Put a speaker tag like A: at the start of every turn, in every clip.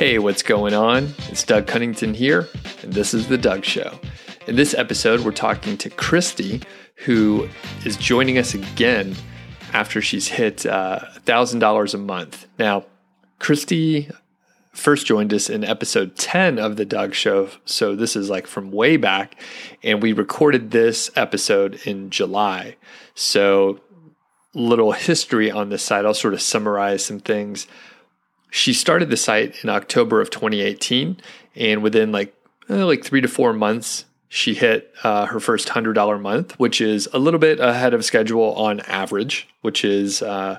A: Hey, what's going on? It's Doug Cunnington here, and this is The Doug Show. In this episode, we're talking to Christy, who is joining us again after she's hit uh, $1,000 a month. Now, Christy first joined us in episode 10 of The Doug Show, so this is like from way back, and we recorded this episode in July. So, little history on this site, I'll sort of summarize some things she started the site in October of 2018, and within like eh, like three to four months, she hit uh, her first hundred dollar month, which is a little bit ahead of schedule on average, which is uh,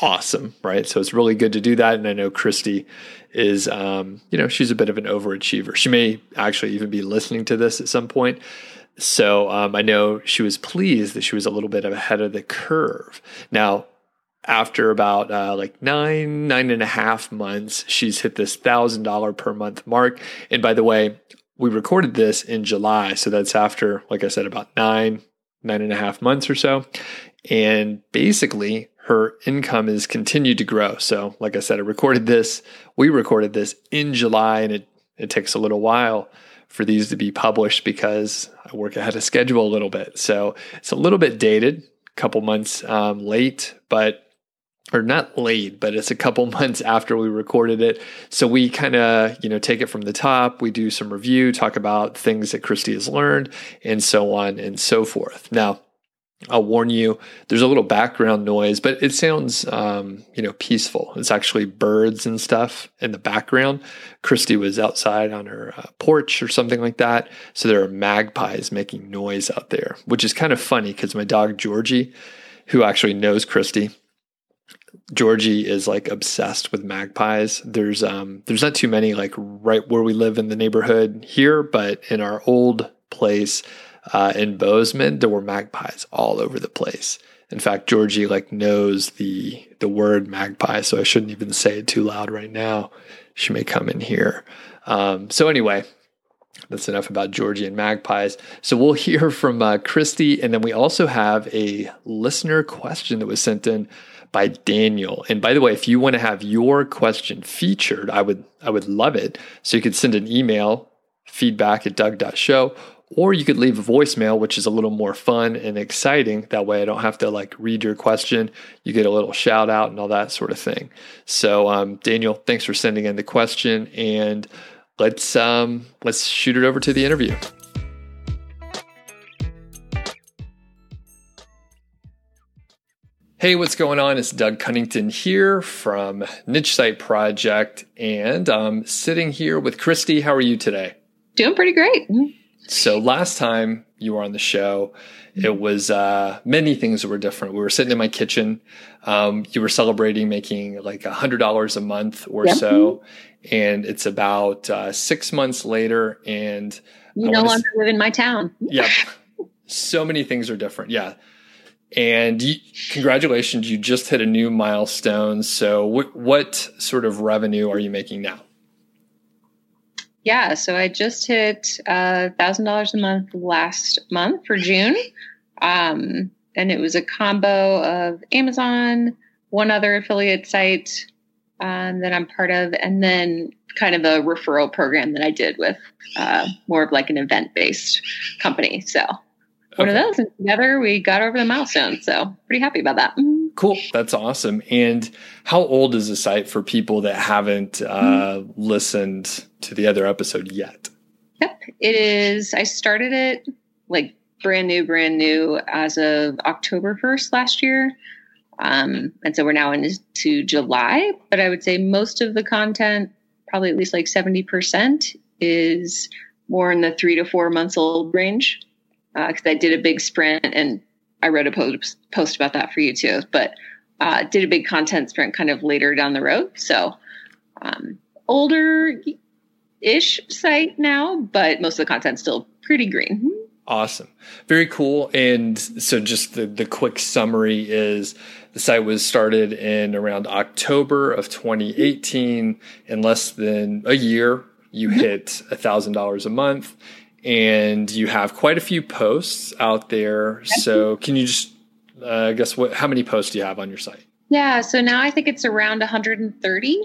A: awesome, right? So it's really good to do that. And I know Christy is, um, you know, she's a bit of an overachiever. She may actually even be listening to this at some point. So um, I know she was pleased that she was a little bit ahead of the curve. Now, after about uh, like nine, nine and a half months, she's hit this thousand dollar per month mark. And by the way, we recorded this in July, so that's after, like I said, about nine, nine and a half months or so. And basically, her income has continued to grow. So, like I said, I recorded this, we recorded this in July, and it, it takes a little while for these to be published because I work ahead of schedule a little bit. So, it's a little bit dated, a couple months um, late, but or not late, but it's a couple months after we recorded it. So we kind of, you know, take it from the top. We do some review, talk about things that Christy has learned, and so on and so forth. Now, I'll warn you, there's a little background noise, but it sounds, um, you know, peaceful. It's actually birds and stuff in the background. Christy was outside on her uh, porch or something like that. So there are magpies making noise out there, which is kind of funny because my dog, Georgie, who actually knows Christy, Georgie is like obsessed with magpies. There's um there's not too many like right where we live in the neighborhood here, but in our old place uh, in Bozeman, there were magpies all over the place. In fact, Georgie like knows the the word magpie, so I shouldn't even say it too loud right now. She may come in here. Um, so anyway, that's enough about Georgie and magpies. So we'll hear from uh, Christy, and then we also have a listener question that was sent in by Daniel. And by the way, if you want to have your question featured, I would I would love it. So you could send an email, feedback at doug.show, or you could leave a voicemail, which is a little more fun and exciting. That way I don't have to like read your question. You get a little shout out and all that sort of thing. So um, Daniel, thanks for sending in the question and let's um, let's shoot it over to the interview. Hey, what's going on? It's Doug Cunnington here from Niche Site Project, and I'm sitting here with Christy. How are you today?
B: Doing pretty great.
A: So, last time you were on the show, it was uh, many things were different. We were sitting in my kitchen. Um, you were celebrating making like a hundred dollars a month or yep. so, and it's about uh, six months later, and
B: you no longer s- live in my town.
A: yep. So many things are different. Yeah. And you, congratulations, you just hit a new milestone. So, what, what sort of revenue are you making now?
B: Yeah, so I just hit uh, thousand dollars a month last month for June, um, and it was a combo of Amazon, one other affiliate site um, that I'm part of, and then kind of a referral program that I did with uh, more of like an event based company. So one okay. of those. And together we got over the milestone. So pretty happy about that.
A: Cool. That's awesome. And how old is the site for people that haven't uh, mm-hmm. listened to the other episode yet?
B: Yep. It is. I started it like brand new, brand new as of October 1st last year. Um, and so we're now into July, but I would say most of the content, probably at least like 70%, is more in the three to four months old range because uh, I did a big sprint and I wrote a post post about that for you too. But uh, did a big content sprint kind of later down the road. So um, older ish site now, but most of the content's still pretty green.
A: Awesome. Very cool. And so just the, the quick summary is the site was started in around October of 2018. In less than a year, you mm-hmm. hit a thousand dollars a month and you have quite a few posts out there. So can you just, uh, I guess, what? How many posts do you have on your site?
B: Yeah, so now I think it's around 130.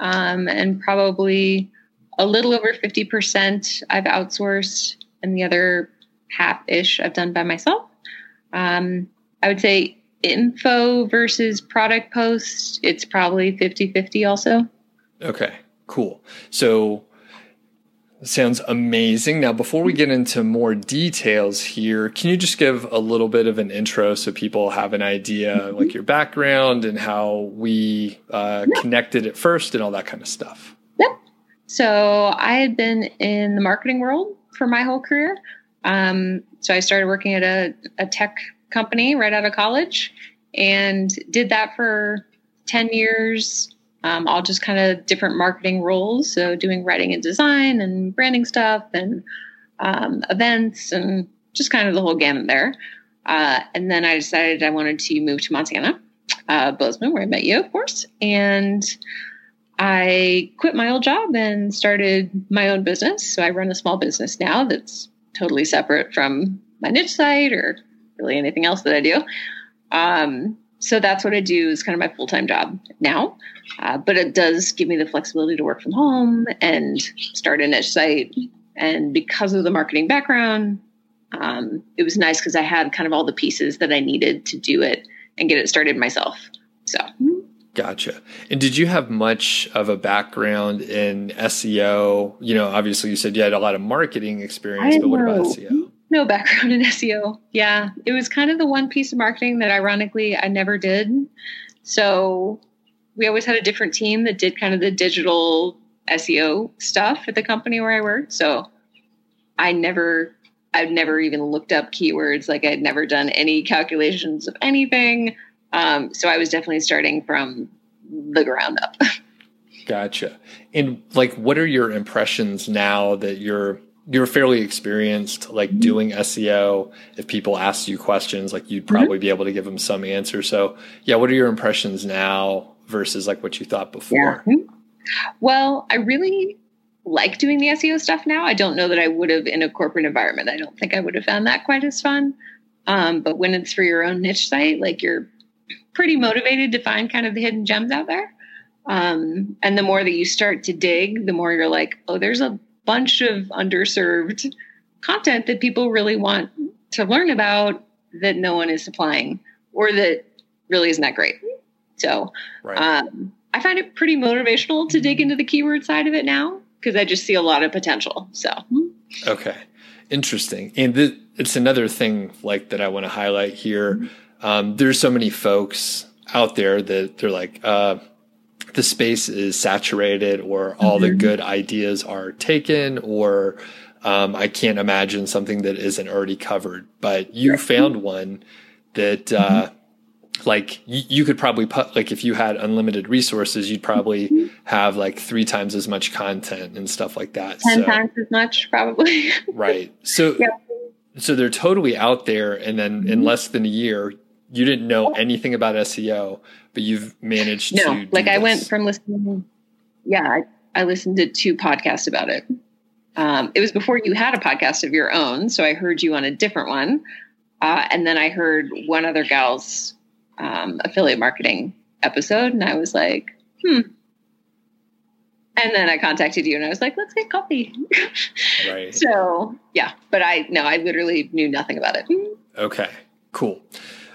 B: um, and probably a little over 50% I've outsourced, and the other half ish I've done by myself. Um, I would say info versus product post, it's probably 50 50 also.
A: Okay, cool. So, Sounds amazing. Now, before we get into more details here, can you just give a little bit of an intro so people have an idea, mm-hmm. like your background and how we uh, yep. connected at first and all that kind of stuff?
B: Yep. So, I had been in the marketing world for my whole career. Um, so, I started working at a, a tech company right out of college and did that for 10 years um, all just kind of different marketing roles. So doing writing and design and branding stuff and um, events and just kind of the whole gamut there. Uh, and then I decided I wanted to move to Montana, uh, Bozeman, where I met you, of course. And I quit my old job and started my own business. So I run a small business now that's totally separate from my niche site or really anything else that I do. Um, so that's what I do is kind of my full time job now. Uh, but it does give me the flexibility to work from home and start a niche site. And because of the marketing background, um, it was nice because I had kind of all the pieces that I needed to do it and get it started myself. So.
A: Gotcha. And did you have much of a background in SEO? You know, obviously you said you had a lot of marketing experience, but what about SEO?
B: no background in SEO. Yeah, it was kind of the one piece of marketing that ironically I never did. So we always had a different team that did kind of the digital SEO stuff at the company where I worked. So I never, I've never even looked up keywords. Like I'd never done any calculations of anything. Um, so I was definitely starting from the ground up.
A: Gotcha. And like, what are your impressions now that you're you're fairly experienced like mm-hmm. doing SEO. If people ask you questions, like you'd mm-hmm. probably mm-hmm. be able to give them some answer. So, yeah, what are your impressions now versus like what you thought before?
B: Yeah. Well, I really like doing the SEO stuff now. I don't know that I would have in a corporate environment. I don't think I would have found that quite as fun. Um, but when it's for your own niche site, like you're pretty motivated to find kind of the hidden gems out there. Um, and the more that you start to dig, the more you're like, oh, there's a bunch of underserved content that people really want to learn about that no one is supplying or that really isn't that great. So right. um, I find it pretty motivational to dig into the keyword side of it now because I just see a lot of potential. So
A: okay, interesting. And th- it's another thing like that I want to highlight here. Mm-hmm. Um, there's so many folks out there that they're like, uh, the space is saturated or all mm-hmm. the good ideas are taken or um, I can't imagine something that isn't already covered. But you found one that uh, mm-hmm. Like you, you, could probably put like if you had unlimited resources, you'd probably mm-hmm. have like three times as much content and stuff like that.
B: Ten so, times as much, probably.
A: right. So. Yeah. So they're totally out there, and then in mm-hmm. less than a year, you didn't know anything about SEO, but you've managed
B: no,
A: to.
B: like
A: I
B: this. went from listening. Yeah, I, I, listened to two podcasts about it. Um, it was before you had a podcast of your own, so I heard you on a different one, uh, and then I heard one other gal's um, affiliate marketing episode, and I was like, hmm. And then I contacted you, and I was like, let's get coffee. right. So yeah, but I no, I literally knew nothing about it.
A: Okay. Cool.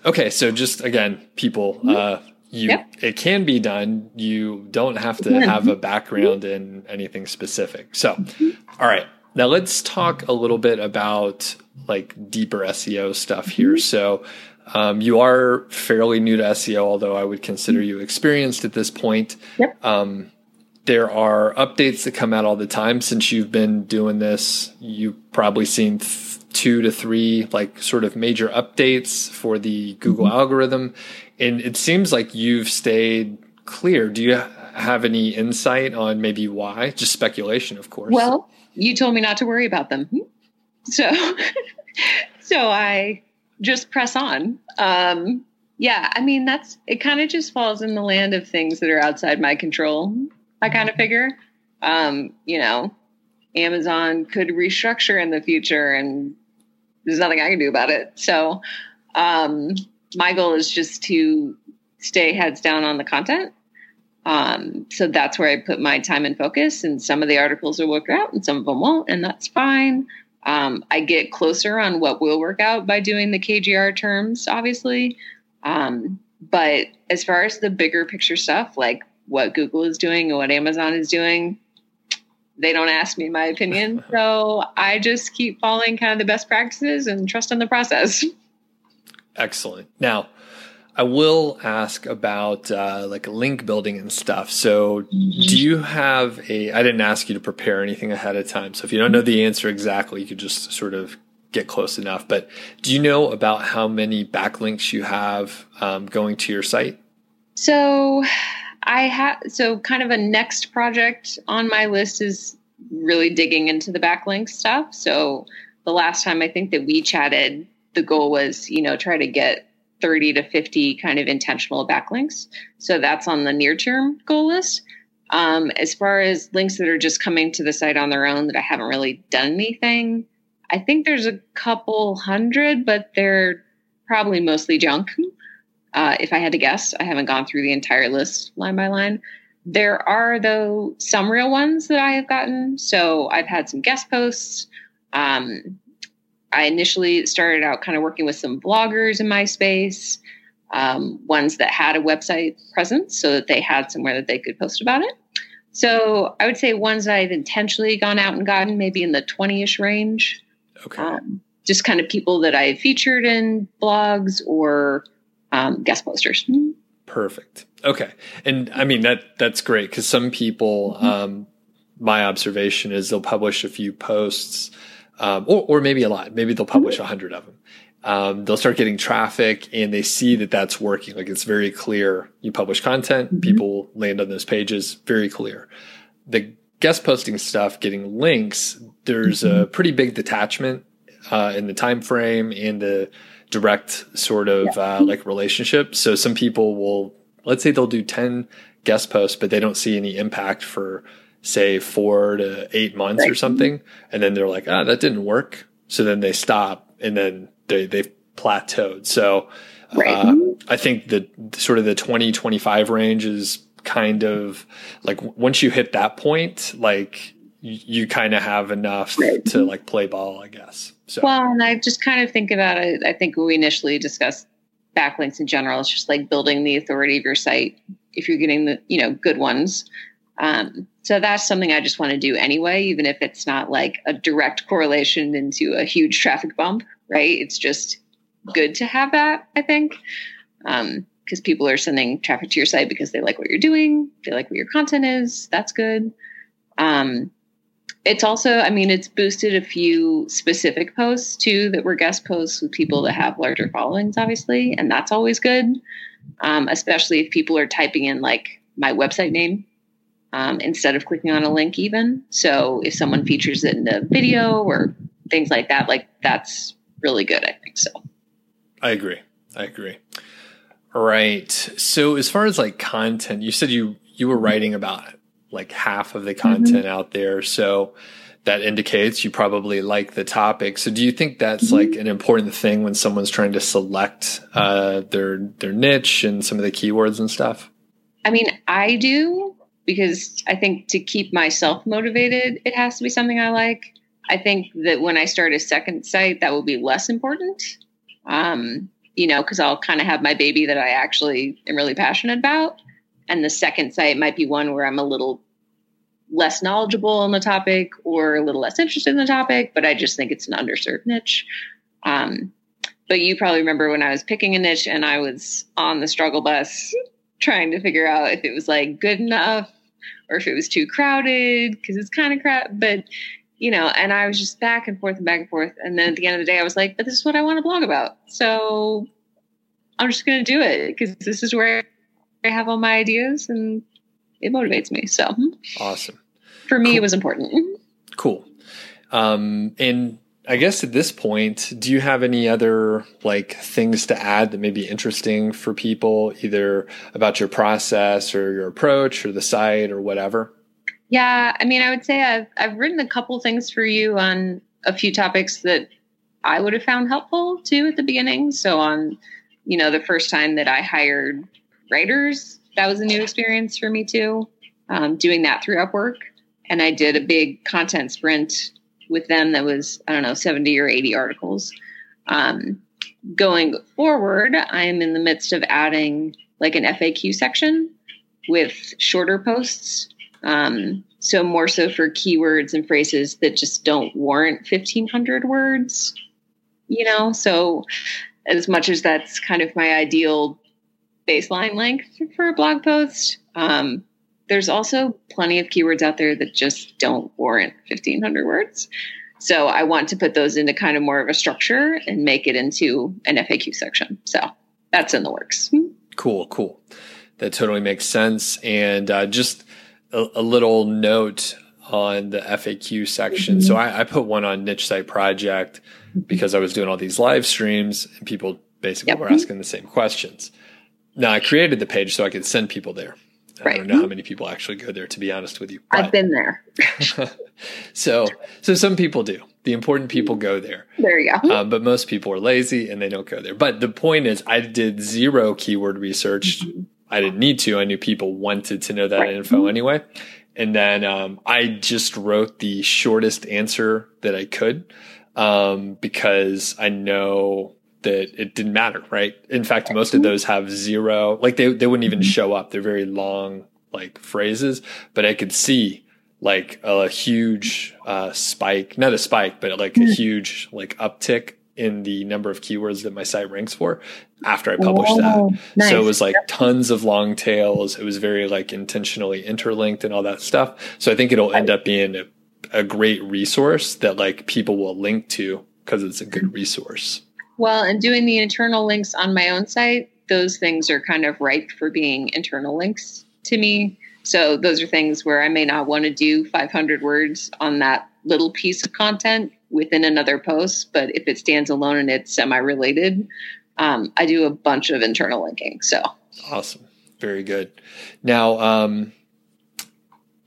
A: Okay, so just again, people, mm-hmm. uh, you yep. it can be done. You don't have to have a background in anything specific. So, mm-hmm. all right, now let's talk a little bit about like deeper SEO stuff here. Mm-hmm. So, um, you are fairly new to SEO, although I would consider you experienced at this point.
B: Yep.
A: Um, there are updates that come out all the time since you've been doing this. You've probably seen th- two to three like sort of major updates for the Google mm-hmm. algorithm. And it seems like you've stayed clear. Do you have any insight on maybe why? Just speculation, of course.
B: Well, you told me not to worry about them. So so I just press on. Um yeah, I mean that's it kind of just falls in the land of things that are outside my control. I kind of figure. Um, you know, Amazon could restructure in the future and there's nothing I can do about it. So um, my goal is just to stay heads down on the content Um, so that's where I put my time and focus. And some of the articles will work out and some of them won't, and that's fine. Um, I get closer on what will work out by doing the KGR terms, obviously. Um, but as far as the bigger picture stuff, like what Google is doing and what Amazon is doing, they don't ask me my opinion. So I just keep following kind of the best practices and trust in the process.
A: Excellent. Now, I will ask about uh, like link building and stuff. So, do you have a? I didn't ask you to prepare anything ahead of time. So, if you don't know the answer exactly, you could just sort of get close enough. But do you know about how many backlinks you have um, going to your site?
B: So, I have so kind of a next project on my list is really digging into the backlink stuff. So, the last time I think that we chatted, the goal was you know try to get 30 to 50 kind of intentional backlinks. So that's on the near term goal list. Um, as far as links that are just coming to the site on their own that I haven't really done anything, I think there's a couple hundred, but they're probably mostly junk. Uh, if I had to guess, I haven't gone through the entire list line by line. There are, though, some real ones that I have gotten. So I've had some guest posts. Um, I initially started out kind of working with some bloggers in my space, um, ones that had a website presence so that they had somewhere that they could post about it. So I would say ones that I've intentionally gone out and gotten maybe in the 20 ish range.
A: Okay. Um,
B: just kind of people that I featured in blogs or um, guest posters.
A: Perfect. Okay. And I mean, that that's great because some people, mm-hmm. um, my observation is they'll publish a few posts um, or, or maybe a lot. Maybe they'll publish a hundred of them. Um, they'll start getting traffic and they see that that's working. Like it's very clear. You publish content, mm-hmm. people land on those pages. Very clear. The guest posting stuff, getting links. There's mm-hmm. a pretty big detachment uh, in the time frame and the direct sort of yeah. uh, like relationship. So some people will, let's say they'll do ten guest posts, but they don't see any impact for say four to eight months right. or something, and then they're like, ah, that didn't work. So then they stop, and then they they've plateaued. So right. uh, I think the sort of the 20, 25 range is kind of like once you hit that point, like you, you kind of have enough right. to like play ball, I guess. So.
B: Well, and I just kind of think about it. I think we initially discussed backlinks in general. It's just like building the authority of your site. If you're getting the you know good ones, um, so that's something I just want to do anyway, even if it's not like a direct correlation into a huge traffic bump, right? It's just good to have that, I think. Um, because people are sending traffic to your site because they like what you're doing, they like what your content is. That's good. Um, it's also, I mean, it's boosted a few specific posts too that were guest posts with people that have larger followings, obviously, and that's always good. Um, especially if people are typing in like my website name um, instead of clicking on a link even so if someone features it in a video or things like that like that's really good i think so
A: i agree i agree all right so as far as like content you said you you were writing about like half of the content mm-hmm. out there so that indicates you probably like the topic. So do you think that's mm-hmm. like an important thing when someone's trying to select uh, their their niche and some of the keywords and stuff?
B: I mean, I do because I think to keep myself motivated, it has to be something I like. I think that when I start a second site, that will be less important. Um, you know, because I'll kind of have my baby that I actually am really passionate about. And the second site might be one where I'm a little less knowledgeable on the topic or a little less interested in the topic, but I just think it's an underserved niche. Um, but you probably remember when I was picking a niche and I was on the struggle bus trying to figure out if it was like good enough or if it was too crowded because it's kind of crowded. But you know, and I was just back and forth and back and forth. And then at the end of the day, I was like, but this is what I want to blog about. So I'm just going to do it because this is where I have all my ideas and it motivates me. So
A: awesome.
B: For me, cool. it was important.
A: Cool. Um, and I guess at this point, do you have any other like things to add that may be interesting for people, either about your process or your approach or the site or whatever?
B: Yeah, I mean, I would say I've I've written a couple things for you on a few topics that I would have found helpful too at the beginning. So on, you know, the first time that I hired writers that was a new experience for me too. Um, doing that through Upwork, and I did a big content sprint with them that was I don't know seventy or eighty articles. Um, going forward, I'm in the midst of adding like an FAQ section with shorter posts. Um, so more so for keywords and phrases that just don't warrant 1500 words, you know? So as much as that's kind of my ideal baseline length for a blog post, um, there's also plenty of keywords out there that just don't warrant 1500 words. So I want to put those into kind of more of a structure and make it into an FAQ section. So that's in the works.
A: Cool, cool. That totally makes sense. And uh, just a, a, little note on the FAQ section. Mm-hmm. So I, I, put one on Niche Site Project because I was doing all these live streams and people basically yep. were asking the same questions. Now I created the page so I could send people there. I right. don't know how many people actually go there, to be honest with you.
B: But, I've been there.
A: so, so some people do. The important people go there.
B: There you go.
A: Um, but most people are lazy and they don't go there. But the point is, I did zero keyword research. Mm-hmm. I didn't need to. I knew people wanted to know that right. info mm-hmm. anyway. And then um, I just wrote the shortest answer that I could um, because I know that it didn't matter, right? In fact, most of those have zero, like they, they wouldn't even mm-hmm. show up. They're very long, like phrases, but I could see like a huge uh, spike, not a spike, but like a mm. huge like uptick in the number of keywords that my site ranks for after I published that. Nice. So it was like tons of long tails. It was very like intentionally interlinked and all that stuff. So I think it'll end up being a, a great resource that like people will link to because it's a good resource.
B: Well, and doing the internal links on my own site, those things are kind of ripe for being internal links to me. So those are things where I may not want to do 500 words on that little piece of content within another post, but if it stands alone and it's semi-related, um, I do a bunch of internal linking. So
A: awesome, very good. Now, um,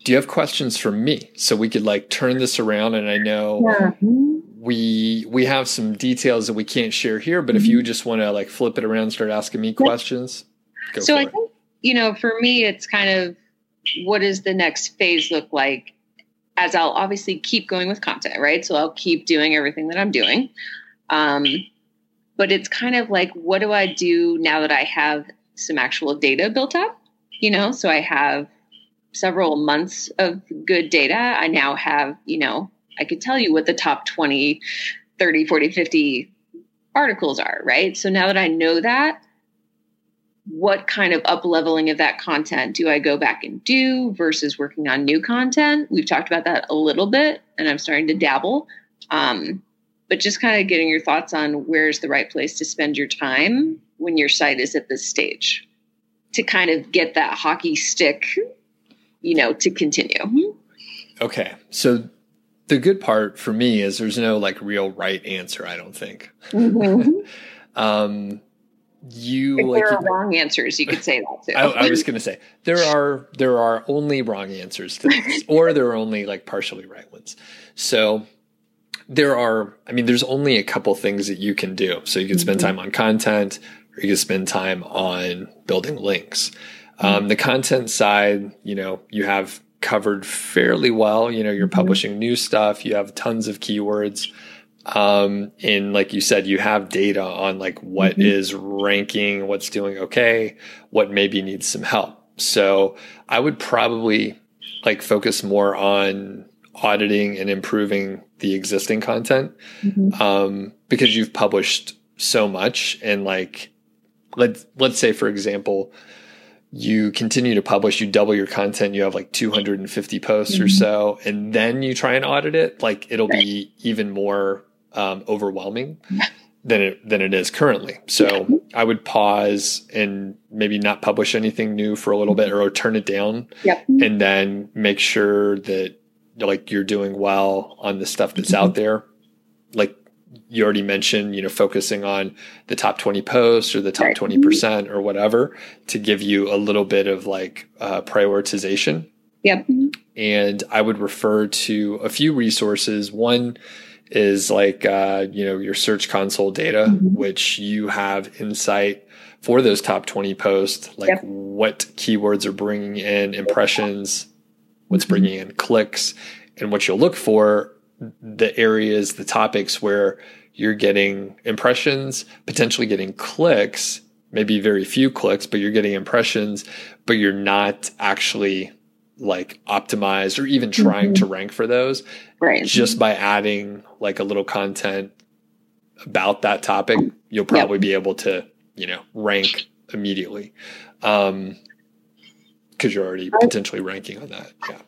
A: do you have questions for me so we could like turn this around? And I know. Yeah we we have some details that we can't share here, but mm-hmm. if you just want to like flip it around, start asking me questions.
B: so I it. think you know, for me, it's kind of what does the next phase look like? As I'll obviously keep going with content, right? So I'll keep doing everything that I'm doing. Um, but it's kind of like, what do I do now that I have some actual data built up? You know, so I have several months of good data. I now have, you know, I could tell you what the top 20, 30, 40, 50 articles are, right? So now that I know that, what kind of up leveling of that content do I go back and do versus working on new content? We've talked about that a little bit, and I'm starting to dabble. Um, but just kind of getting your thoughts on where's the right place to spend your time when your site is at this stage to kind of get that hockey stick, you know, to continue.
A: Okay. So the good part for me is there's no like real right answer. I don't think. Mm-hmm. um, you
B: if
A: like
B: there are wrong answers. You could say that too.
A: I, I was going to say there are there are only wrong answers to this, or there are only like partially right ones. So there are. I mean, there's only a couple things that you can do. So you can spend mm-hmm. time on content, or you can spend time on building links. Um, mm-hmm. the content side, you know, you have covered fairly well. You know, you're mm-hmm. publishing new stuff, you have tons of keywords. Um, and like you said, you have data on like what mm-hmm. is ranking, what's doing okay, what maybe needs some help. So I would probably like focus more on auditing and improving the existing content. Mm-hmm. Um, because you've published so much and like, let's, let's say, for example, you continue to publish, you double your content, you have like 250 posts mm-hmm. or so, and then you try and audit it, like it'll right. be even more um, overwhelming than it than it is currently. So I would pause and maybe not publish anything new for a little bit, or turn it down,
B: yep.
A: and then make sure that like you're doing well on the stuff that's mm-hmm. out there. Like you already mentioned, you know, focusing on the top 20 posts or the top 20% or whatever to give you a little bit of like uh, prioritization.
B: Yep.
A: And I would refer to a few resources. One is like uh, you know your search console data, mm-hmm. which you have insight for those top 20 posts, like yep. what keywords are bringing in impressions, what's mm-hmm. bringing in clicks, and what you'll look for the areas, the topics where you're getting impressions, potentially getting clicks, maybe very few clicks, but you're getting impressions, but you're not actually like optimized or even trying mm-hmm. to rank for those.
B: Right.
A: Just by adding like a little content about that topic, you'll probably yep. be able to, you know, rank immediately. Um, because you're already potentially ranking on that. Yeah.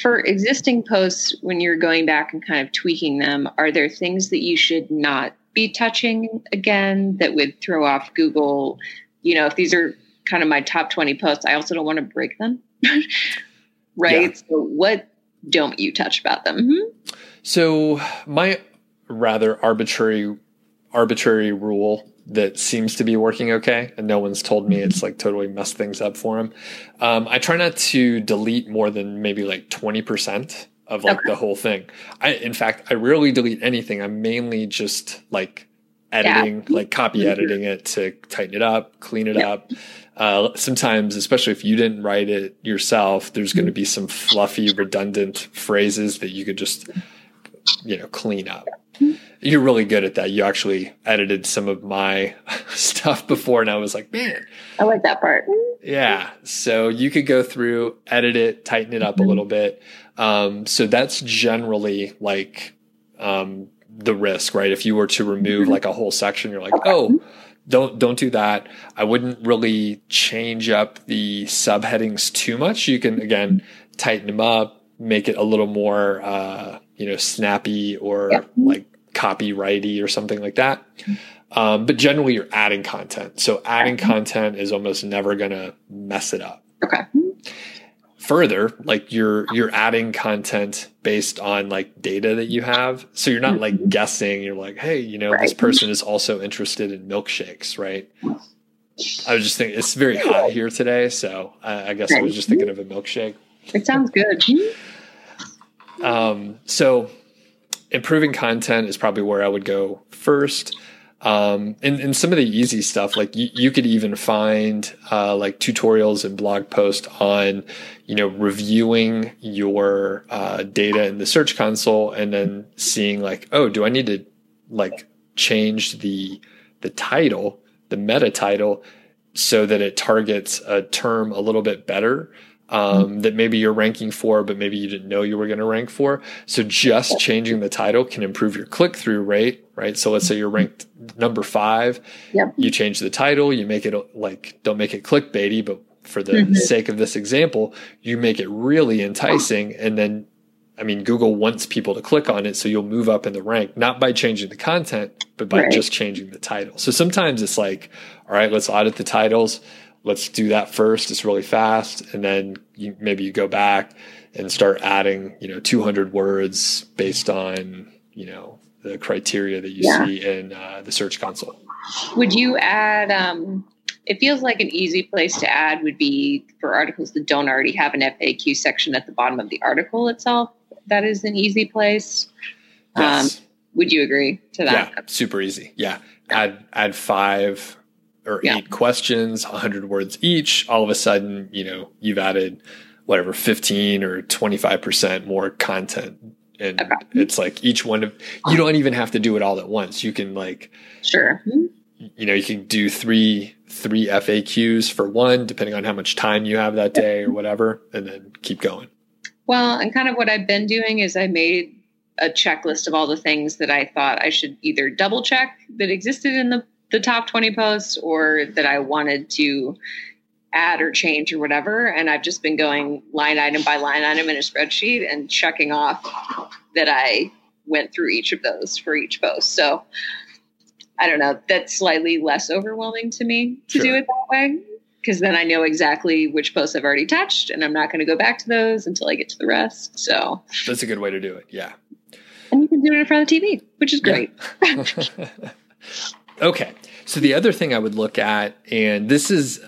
B: For existing posts, when you're going back and kind of tweaking them, are there things that you should not be touching again that would throw off Google? You know, if these are kind of my top 20 posts, I also don't want to break them. right? Yeah. So, what don't you touch about them? Mm-hmm.
A: So, my rather arbitrary arbitrary rule that seems to be working okay, and no one's told me it's like totally messed things up for them. Um, I try not to delete more than maybe like twenty percent of like okay. the whole thing. I, in fact, I rarely delete anything. I'm mainly just like editing, yeah. like copy mm-hmm. editing it to tighten it up, clean it up. Uh, sometimes, especially if you didn't write it yourself, there's going to be some fluffy, redundant phrases that you could just, you know, clean up. You're really good at that. You actually edited some of my stuff before, and I was like, man,
B: I like that part.
A: Yeah. So you could go through, edit it, tighten it up mm-hmm. a little bit. Um, so that's generally like um, the risk, right? If you were to remove mm-hmm. like a whole section, you're like, oh, don't don't do that. I wouldn't really change up the subheadings too much. You can again tighten them up, make it a little more uh, you know snappy or yeah. like copyrighty or something like that. Um, but generally, you're adding content, so adding content is almost never going to mess it up.
B: Okay.
A: Further like you're you're adding content based on like data that you have. So you're not like mm-hmm. guessing. You're like hey you know right. this person is also interested in milkshakes right? I was just thinking it's very hot here today so i, I guess i was just thinking of a milkshake.
B: It sounds good.
A: Um so improving content is probably where i would go first. Um, and, and some of the easy stuff, like you, you could even find uh, like tutorials and blog posts on, you know, reviewing your uh, data in the Search Console and then seeing like, oh, do I need to like change the the title, the meta title, so that it targets a term a little bit better um, that maybe you're ranking for, but maybe you didn't know you were going to rank for. So just changing the title can improve your click through rate, right? So let's say you're ranked number five.
B: Yep.
A: You change the title, you make it like, don't make it clickbaity, but for the mm-hmm. sake of this example, you make it really enticing. And then, I mean, Google wants people to click on it. So you'll move up in the rank, not by changing the content, but by right. just changing the title. So sometimes it's like, all right, let's audit the titles let's do that first. It's really fast. And then you, maybe you go back and start adding, you know, 200 words based on, you know, the criteria that you yeah. see in uh, the search console.
B: Would you add, um, it feels like an easy place to add would be for articles that don't already have an FAQ section at the bottom of the article itself. That is an easy place. Yes. Um, would you agree to that?
A: Yeah, super easy. Yeah. Add add five or yeah. eight questions, 100 words each, all of a sudden, you know, you've added whatever 15 or 25% more content. And okay. it's like each one of you don't even have to do it all at once. You can like
B: Sure.
A: You know, you can do three three FAQs for one depending on how much time you have that day or whatever and then keep going.
B: Well, and kind of what I've been doing is I made a checklist of all the things that I thought I should either double check that existed in the the top 20 posts or that I wanted to add or change or whatever. And I've just been going line item by line item in a spreadsheet and checking off that I went through each of those for each post. So I don't know, that's slightly less overwhelming to me to sure. do it that way. Because then I know exactly which posts I've already touched, and I'm not going to go back to those until I get to the rest. So
A: that's a good way to do it. Yeah.
B: And you can do it in front of the TV, which is great.
A: Yeah. Okay. So the other thing I would look at, and this is,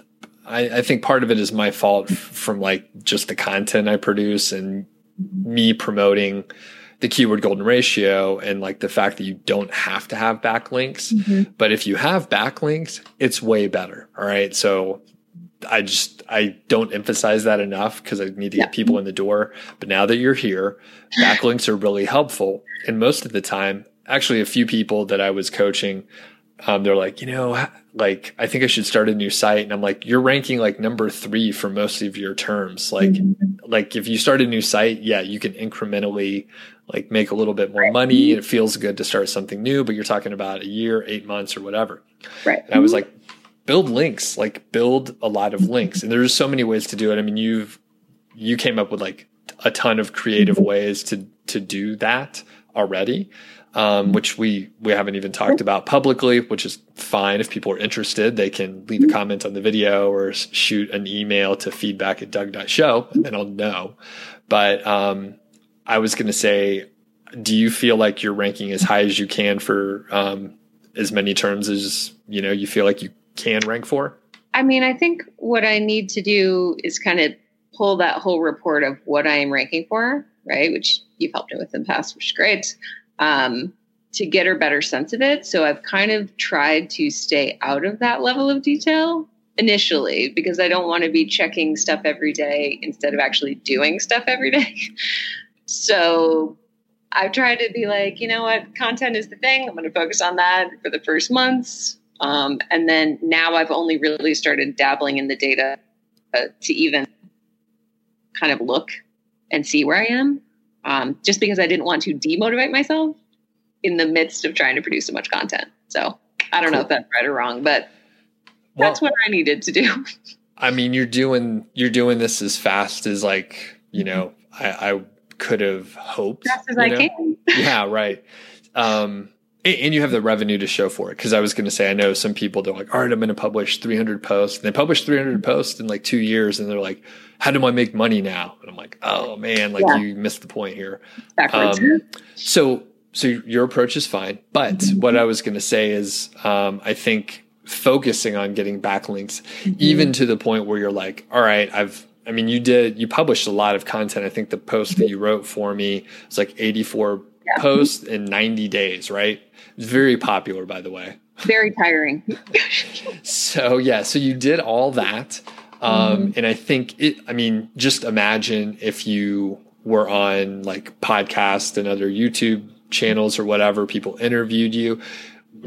A: I, I think part of it is my fault from like just the content I produce and me promoting the keyword golden ratio and like the fact that you don't have to have backlinks. Mm-hmm. But if you have backlinks, it's way better. All right. So I just I don't emphasize that enough because I need to yeah. get people in the door. But now that you're here, backlinks are really helpful. And most of the time, actually, a few people that I was coaching, um, they're like, you know, like I think I should start a new site. And I'm like, you're ranking like number three for most of your terms. Like, mm-hmm. like if you start a new site, yeah, you can incrementally like make a little bit more money. It feels good to start something new, but you're talking about a year, eight months, or whatever.
B: Right.
A: And I was like, build links, like build a lot of links. And there's so many ways to do it. I mean, you've you came up with like a ton of creative ways to to do that already. Um, which we we haven't even talked about publicly, which is fine. If people are interested, they can leave a comment on the video or shoot an email to feedback at doug.show, and then I'll know. But um, I was going to say, do you feel like you're ranking as high as you can for um, as many terms as you know you feel like you can rank for?
B: I mean, I think what I need to do is kind of pull that whole report of what I am ranking for, right? Which you've helped me with in the past, which is great, um, to get a better sense of it. So I've kind of tried to stay out of that level of detail initially because I don't want to be checking stuff every day instead of actually doing stuff every day. so I've tried to be like, you know what, content is the thing. I'm going to focus on that for the first months. Um, and then now I've only really started dabbling in the data uh, to even kind of look and see where I am, um, just because I didn't want to demotivate myself in the midst of trying to produce so much content. So I don't cool. know if that's right or wrong, but well, that's what I needed to do.
A: I mean, you're doing you're doing this as fast as like you know I, I could have hoped.
B: Fast as I
A: know?
B: can.
A: yeah, right. Um, and you have the revenue to show for it. Cause I was going to say, I know some people, they're like, all right, I'm going to publish 300 posts. And they publish 300 posts in like two years. And they're like, how do I make money now? And I'm like, oh man, like yeah. you missed the point here. Um, so, so your approach is fine. But mm-hmm. what I was going to say is, um, I think focusing on getting backlinks, mm-hmm. even to the point where you're like, all right, I've, I mean, you did, you published a lot of content. I think the post that you wrote for me was like 84 yeah. posts in 90 days, right? It's very popular, by the way.
B: Very tiring.
A: so, yeah, so you did all that. Um, mm-hmm. And I think it, I mean, just imagine if you were on like podcasts and other YouTube channels or whatever, people interviewed you.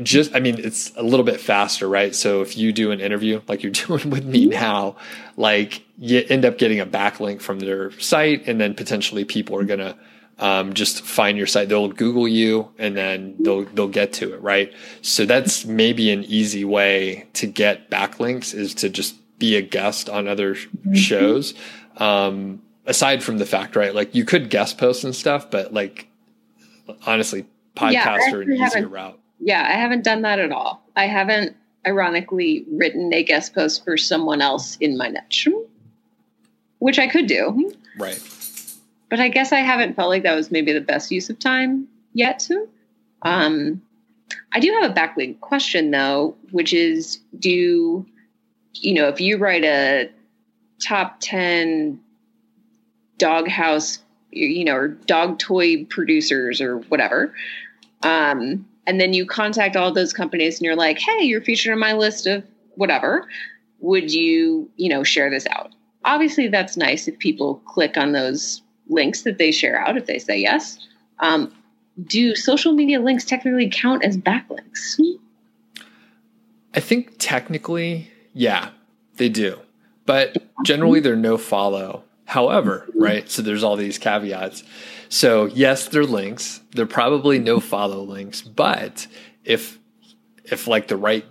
A: Just, I mean, it's a little bit faster, right? So if you do an interview like you're doing with me now, like you end up getting a backlink from their site, and then potentially people are going to um, just find your site. They'll Google you and then they'll they'll get to it, right? So that's maybe an easy way to get backlinks is to just be a guest on other mm-hmm. shows. Um, aside from the fact, right? Like you could guest post and stuff, but like honestly, podcasts yeah, are an easier route.
B: Yeah, I haven't done that at all. I haven't ironically written a guest post for someone else in my niche, which I could do.
A: Right
B: but I guess I haven't felt like that was maybe the best use of time yet. Um, I do have a backlink question though, which is do you know if you write a top 10 doghouse you know or dog toy producers or whatever um, and then you contact all those companies and you're like hey you're featured on my list of whatever would you you know share this out obviously that's nice if people click on those links that they share out if they say yes. Um, do social media links technically count as backlinks?
A: I think technically, yeah, they do. But generally, they're no follow. However, right? So there's all these caveats. So, yes, they're links. They're probably no follow links. But if, if like the right,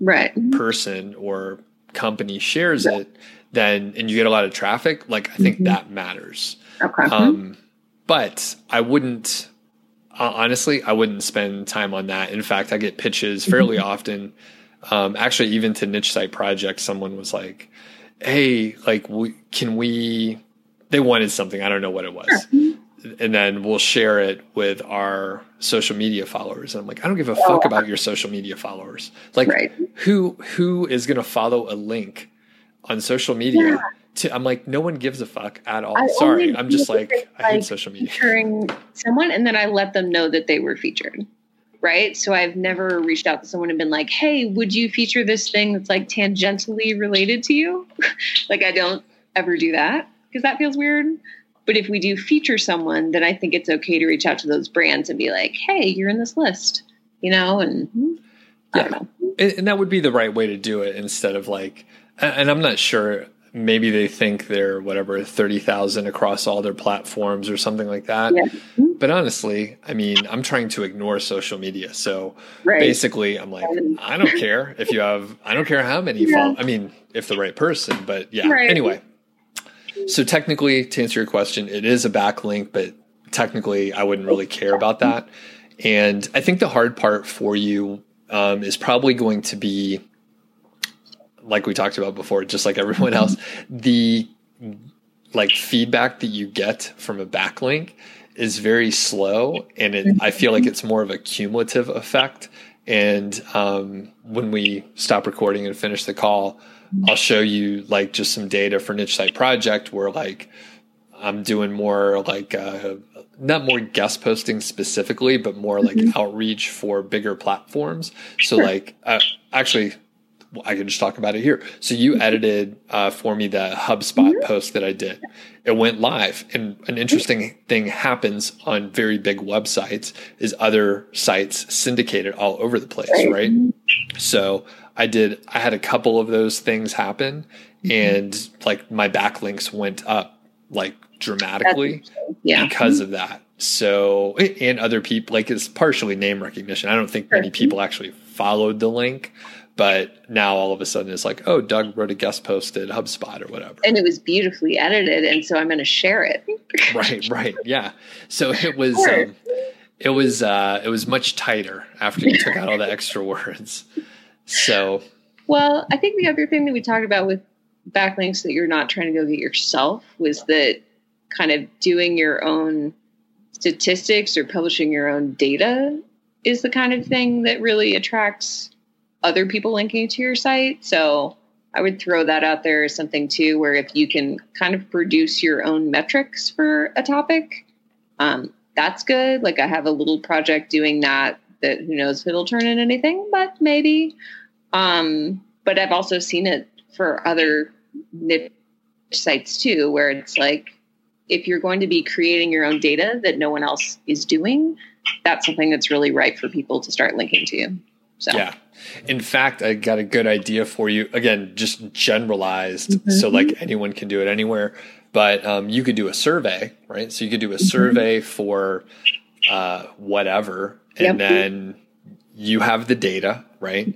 B: right.
A: person or company shares yeah. it, then, and you get a lot of traffic, like I think mm-hmm. that matters.
B: Okay.
A: Um, but I wouldn't, uh, honestly, I wouldn't spend time on that. In fact, I get pitches fairly mm-hmm. often. Um, actually, even to niche site projects, someone was like, "Hey, like, we, can we?" They wanted something. I don't know what it was, sure. and then we'll share it with our social media followers. And I'm like, I don't give a oh. fuck about your social media followers. Like,
B: right.
A: who who is going to follow a link on social media? Yeah to, I'm like, no one gives a fuck at all.
B: I
A: Sorry, I'm just
B: do
A: like, I hate social media.
B: featuring someone and then I let them know that they were featured. Right. So I've never reached out to someone and been like, hey, would you feature this thing that's like tangentially related to you? like, I don't ever do that because that feels weird. But if we do feature someone, then I think it's okay to reach out to those brands and be like, hey, you're in this list, you know? And I don't know.
A: And, and that would be the right way to do it instead of like, and I'm not sure. Maybe they think they're whatever thirty thousand across all their platforms or something like that.
B: Yeah.
A: But honestly, I mean, I'm trying to ignore social media. So
B: Right.
A: basically, I'm like, I don't care if you have. I don't care how many.
B: Yeah.
A: Follow, I mean, if the right person. But yeah.
B: Right.
A: Anyway, so technically, to answer your question, it is a backlink, but technically, I wouldn't really care about that. And I think the hard part for you um, is probably going to be, like we talked about before, just like everyone else, the like feedback that you get from a backlink is very slow, and it, I feel like it's more of a cumulative effect. And um, when we stop recording and finish the call, I'll show you like just some data for Niche Site Project where like I'm doing more like uh, not more guest posting specifically, but more like outreach for bigger platforms. So like uh, actually, I can just talk about it here. So you mm-hmm. edited uh, for me the HubSpot mm-hmm. post that I did. It went live, and an mm-hmm. interesting thing happens on very big websites is other sites syndicated all over the place, right? So I did. I had a couple of those things happen, and like my backlinks went up like dramatically
B: Yeah.
A: because of that. So, and other people, like it's partially name recognition. I don't think many people actually followed the link, but now all of a sudden it's like, oh, Doug wrote a guest post at HubSpot or whatever.
B: And it was beautifully edited. And so I'm going to share it.
A: right, right, yeah. So it was, um, it was, uh, it was much tighter after you took out all the extra words. So,
B: Well, I think the other thing that we talked about with backlinks that you're not trying to go get yourself was that kind of doing your own statistics or publishing your own data is the kind of thing that really attracts other people linking to your site. So I would throw that out there as something too, where if you can kind of produce your own metrics for a topic, um, that's good. Like I have a little project doing that that who knows if it'll turn into anything, but maybe. Um, but I've also seen it for other niche sites too, where it's like if you're going to be creating your own data that no one else is doing, that's something that's really ripe for people to start linking to. So
A: Yeah. In fact, I got a good idea for you. Again, just generalized,
B: Mhm.
A: so like anyone can do it anywhere. But um, you could do a survey, right? So you could do a survey for uh, whatever, and
B: Yep.
A: then you have the data, right?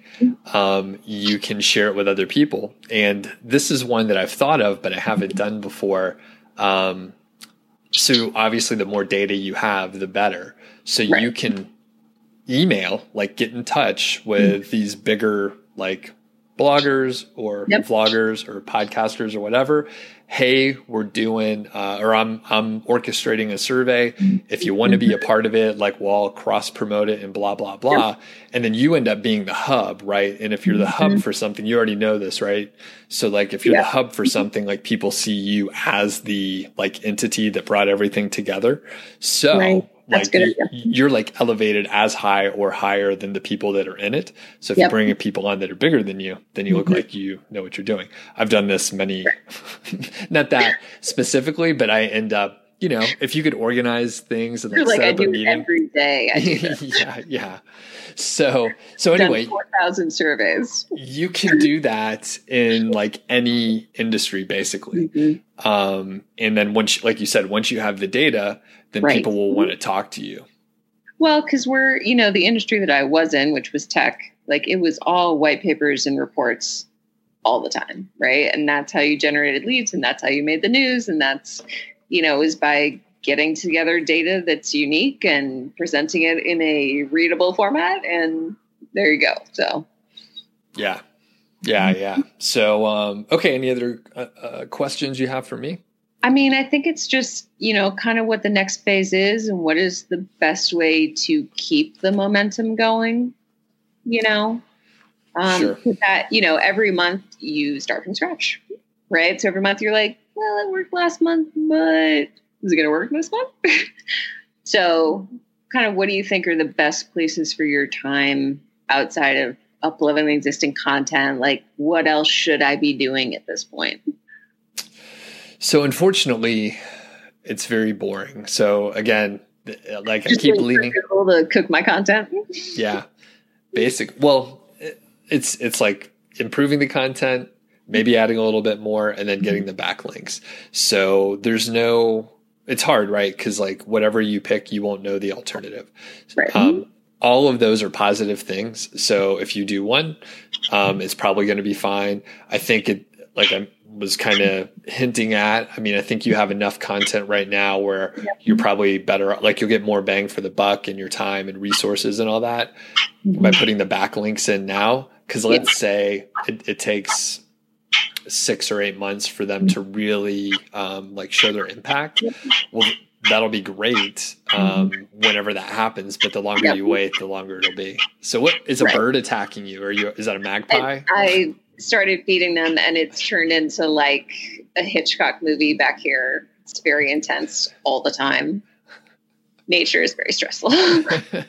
A: Um, you can share it with other people. And this is one that I've thought of, but I haven't done before. Um, so obviously, the more data you have, the better. So
B: Right.
A: you can email, like get in touch with mm. these bigger like bloggers or
B: Yep.
A: vloggers or podcasters or whatever. Hey, we're doing, uh, or I'm I'm orchestrating a survey. If you want to be a mm-hmm. part of it, like we'll all cross promote it and blah blah blah. And then you end up being the hub, right? And if you're the hub mm-hmm. for something, you already know this, right? So like if you're
B: Yeah.
A: the hub for mm-hmm. something, like people see you as the like entity that brought everything together. So
B: Right. That's
A: like
B: good
A: you, you're like elevated as high or higher than the people that are in it. So if you
B: Yep.
A: bringing people on that are bigger than you, then you look
B: Mhm.
A: like you know what you're doing. I've done this many, not that specifically, but I end up, you know, if you could organize things and like,
B: like
A: set
B: I
A: up a meeting.
B: every day.
A: Yeah, yeah. So, so anyway,
B: four thousand surveys.
A: you can do that in like any industry, basically.
B: Mhm.
A: Um, and then once, like you said, once you have the data, then
B: Right.
A: people will want to talk to you.
B: Well, because we're, you know, the industry that I was in, which was tech, like it was all white papers and reports all the time, right? And that's how you generated leads and that's how you made the news. And that's, you know, is by getting together data that's unique and presenting it in a readable format. And there you go. So,
A: Yeah. Yeah. Yeah. So, um, okay. Any other uh, uh, questions you have for me?
B: I mean, I think it's just, you know, kind of what the next phase is and what is the best way to keep the momentum going, you know? Um,
A: Sure.
B: that, you know, every month you start from scratch, right? So every month you're like, well, it worked last month, but is it going to work this month? so, kind of, what do you think are the best places for your time outside of uploading existing content? Like, what else should I be doing at this point?
A: So, unfortunately, it's very boring. So, again, like Just I keep leaning
B: to cook my content.
A: yeah, basic. Well, it's it's like improving the content, maybe adding a little bit more, and then getting the backlinks. So there's no. It's hard, right? Because like whatever you pick, you won't know the alternative. Right. Um, all of those are positive things. So if you do one, um, it's probably going to be fine. I think it like I was kind of hinting at. I mean, I think you have enough content right now where yep. you're probably better, like you'll get more bang for the buck in your time and resources and all that mm-hmm. by putting the backlinks in now. Because let's say it, it, takes six or eight months for them to really um, like show their impact. Well, that'll be great um, whenever that happens. But the longer yep. you wait, the longer it'll be. So, what is a right. bird attacking you? Are you? Is that a magpie?
B: I, I started feeding them, and it's turned into like a Hitchcock movie back here. It's very intense all the time. Nature is very stressful.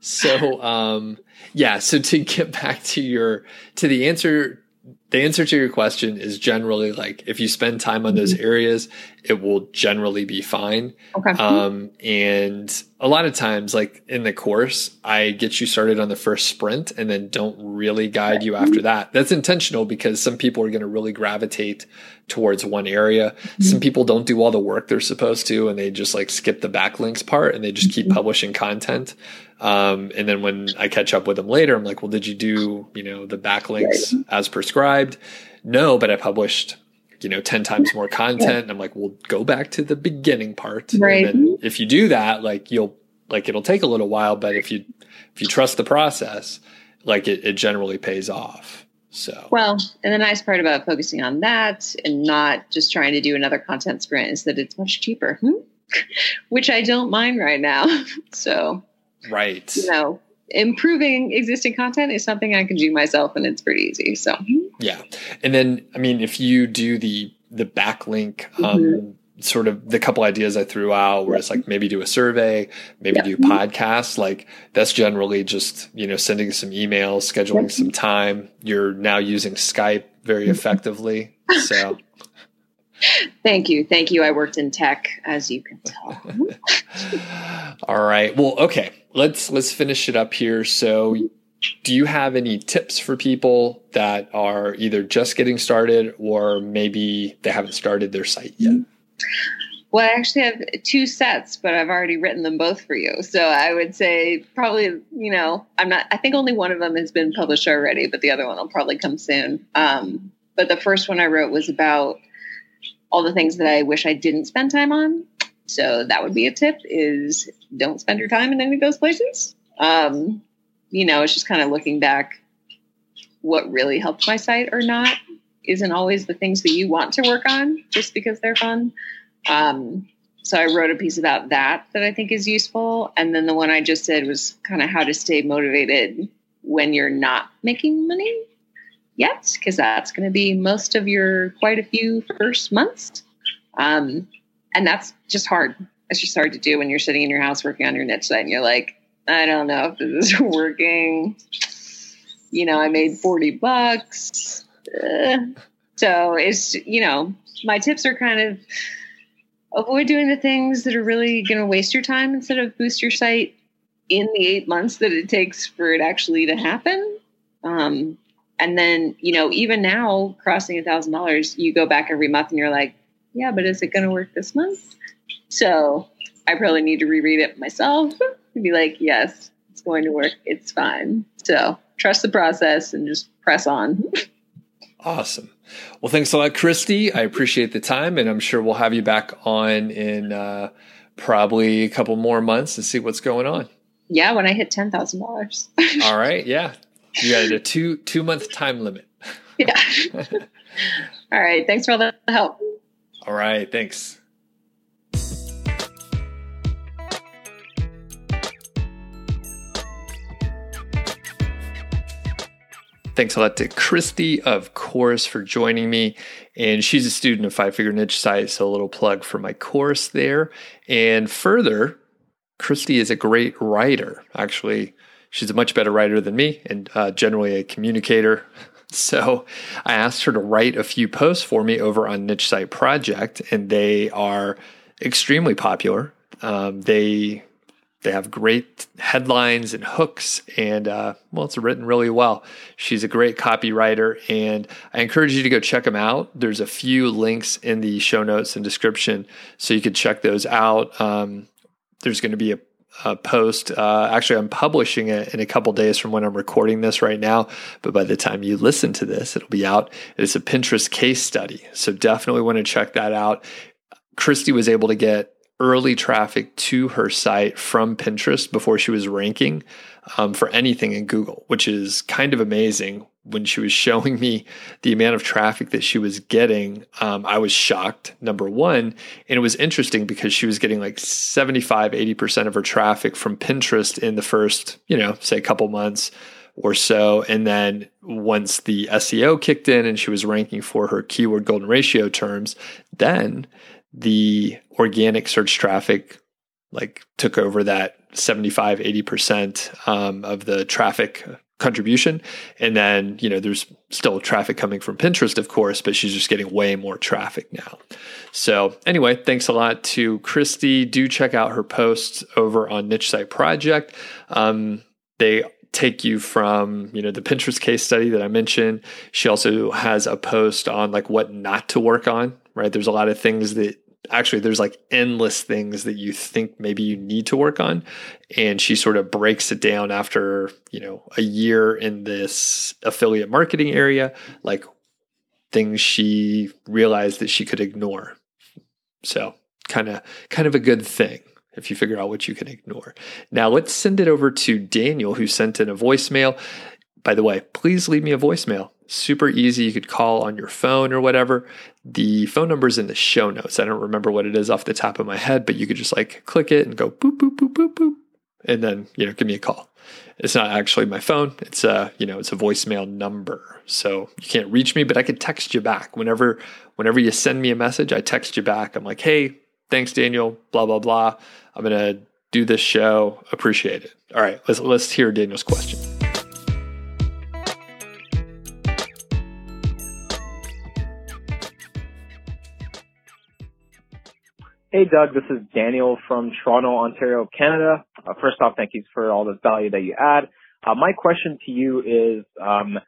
A: so, um, yeah. So to get back to your to the answer the answer to your question is generally like if you spend time on those mm-hmm. areas, it will generally be fine. Okay. Um, and a lot of times, like in the course, I get you started on the first sprint and then don't really guide you after that. That's intentional because some people are going to really gravitate towards one area. Mm-hmm. Some people don't do all the work they're supposed to and they just like skip the backlinks part and they just keep mm-hmm. publishing content. Um, and then when I catch up with them later, I'm like, well, did you do, you know, the backlinks right. as prescribed? No, but I published, you know, 10 times more content. Yeah. And I'm like, well, go back to the beginning part.
B: Right.
A: And if you do that, like you'll, like it'll take a little while, but if you, if you trust the process, like it, it generally pays off. So,
B: well, and the nice part about focusing on that and not just trying to do another content sprint is that it's much cheaper, hmm? which I don't mind right now. so,
A: Right.
B: You know, improving existing content is something I can do myself and it's pretty easy. So
A: Yeah. And then I mean if you do the the backlink um mm-hmm. sort of the couple ideas I threw out where it's like maybe do a survey, maybe yeah. do podcasts, like that's generally just, you know, sending some emails, scheduling some time. You're now using Skype very mm-hmm. effectively. So
B: Thank you. Thank you. I worked in tech, as you can tell.
A: All right. Well, okay. Let's let's finish it up here. So do you have any tips for people that are either just getting started or maybe they haven't started their site yet?
B: Well, I actually have two sets, but I've already written them both for you. So I would say probably, you know, I'm not, I think only one of them has been published already, but the other one will probably come soon. Um, but the first one I wrote was about all the things that I wish I didn't spend time on. So that would be a tip is don't spend your time in any of those places. Um, you know, it's just kind of looking back what really helped my site or not isn't always the things that you want to work on just because they're fun. Um, so I wrote a piece about that that I think is useful. And then the one I just did was kind of how to stay motivated when you're not making money yet, because that's going to be most of your quite a few first months. Um, and that's just hard. It's just hard to do when you're sitting in your house working on your niche site and you're like, I don't know if this is working. You know, I made 40 bucks. Uh, so it's, you know, my tips are kind of avoid doing the things that are really going to waste your time instead of boost your site in the eight months that it takes for it actually to happen. Um, and then, you know, even now crossing a thousand dollars, you go back every month and you're like, yeah, but is it going to work this month? So I probably need to reread it myself and be like, yes, it's going to work. It's fine. So trust the process and just press on.
A: Awesome. Well, thanks a lot, Christy. I appreciate the time, and I'm sure we'll have you back on in uh, probably a couple more months to see what's going on.
B: Yeah, when I hit ten thousand dollars.
A: All right. Yeah, you got a two two month time limit.
B: yeah. all right. Thanks for all the help.
A: All right. Thanks. Thanks a lot to Christy, of course, for joining me. And she's a student of Five Figure Niche Site, so a little plug for my course there. And further, Christy is a great writer. Actually, she's a much better writer than me and uh, generally a communicator. So I asked her to write a few posts for me over on Niche Site Project, and they are extremely popular. Um, they they have great headlines and hooks, and uh, well, it's written really well. She's a great copywriter, and I encourage you to go check them out. There's a few links in the show notes and description, so you could check those out. Um, there's going to be a, a post. Uh, actually, I'm publishing it in a couple days from when I'm recording this right now, but by the time you listen to this, it'll be out. It's a Pinterest case study, so definitely want to check that out. Christy was able to get early traffic to her site from Pinterest before she was ranking um, for anything in Google, which is kind of amazing. When she was showing me the amount of traffic that she was getting, um, I was shocked, number one. And it was interesting because she was getting like 75, 80% of her traffic from Pinterest in the first, you know, say a couple months or so. And then once the SEO kicked in and she was ranking for her keyword golden ratio terms, then the organic search traffic like took over that 75 80% um, of the traffic contribution. And then you know there's still traffic coming from pinterest of course but she's just getting way more traffic now. So anyway thanks a lot to christy. Do check out her posts over on niche site project. Um, they take you from you know the pinterest case study that i mentioned. She also has a post on like what not to work on right? There's a lot of things that actually there's like endless things that you think maybe you need to work on. And she sort of breaks it down after you know a year in this affiliate marketing area like things she realized that she could ignore. So kind of kind of a good thing if you figure out what you can ignore. Now let's send it over to daniel who sent in a voicemail. By the way please leave me a voicemail super easy. You could call on your phone or whatever. The phone number is in the show notes. I don't remember what it is off the top of my head, but you could just like click it and go boop, boop, boop, boop, boop, and then, you know, give me a call. It's not actually my phone. It's a, you know, it's a voicemail number. So you can't reach me, but I could text you back whenever, whenever you send me a message, I text you back. I'm like, Hey, thanks, Daniel, blah, blah, blah. I'm going to do this show. Appreciate it. All right. Let's, let's hear Daniel's question.
C: Hey, Doug, this is Daniel from Toronto, Ontario, Canada. Uh, first off, thank you for all the value that you add. Uh, my question to you is, um,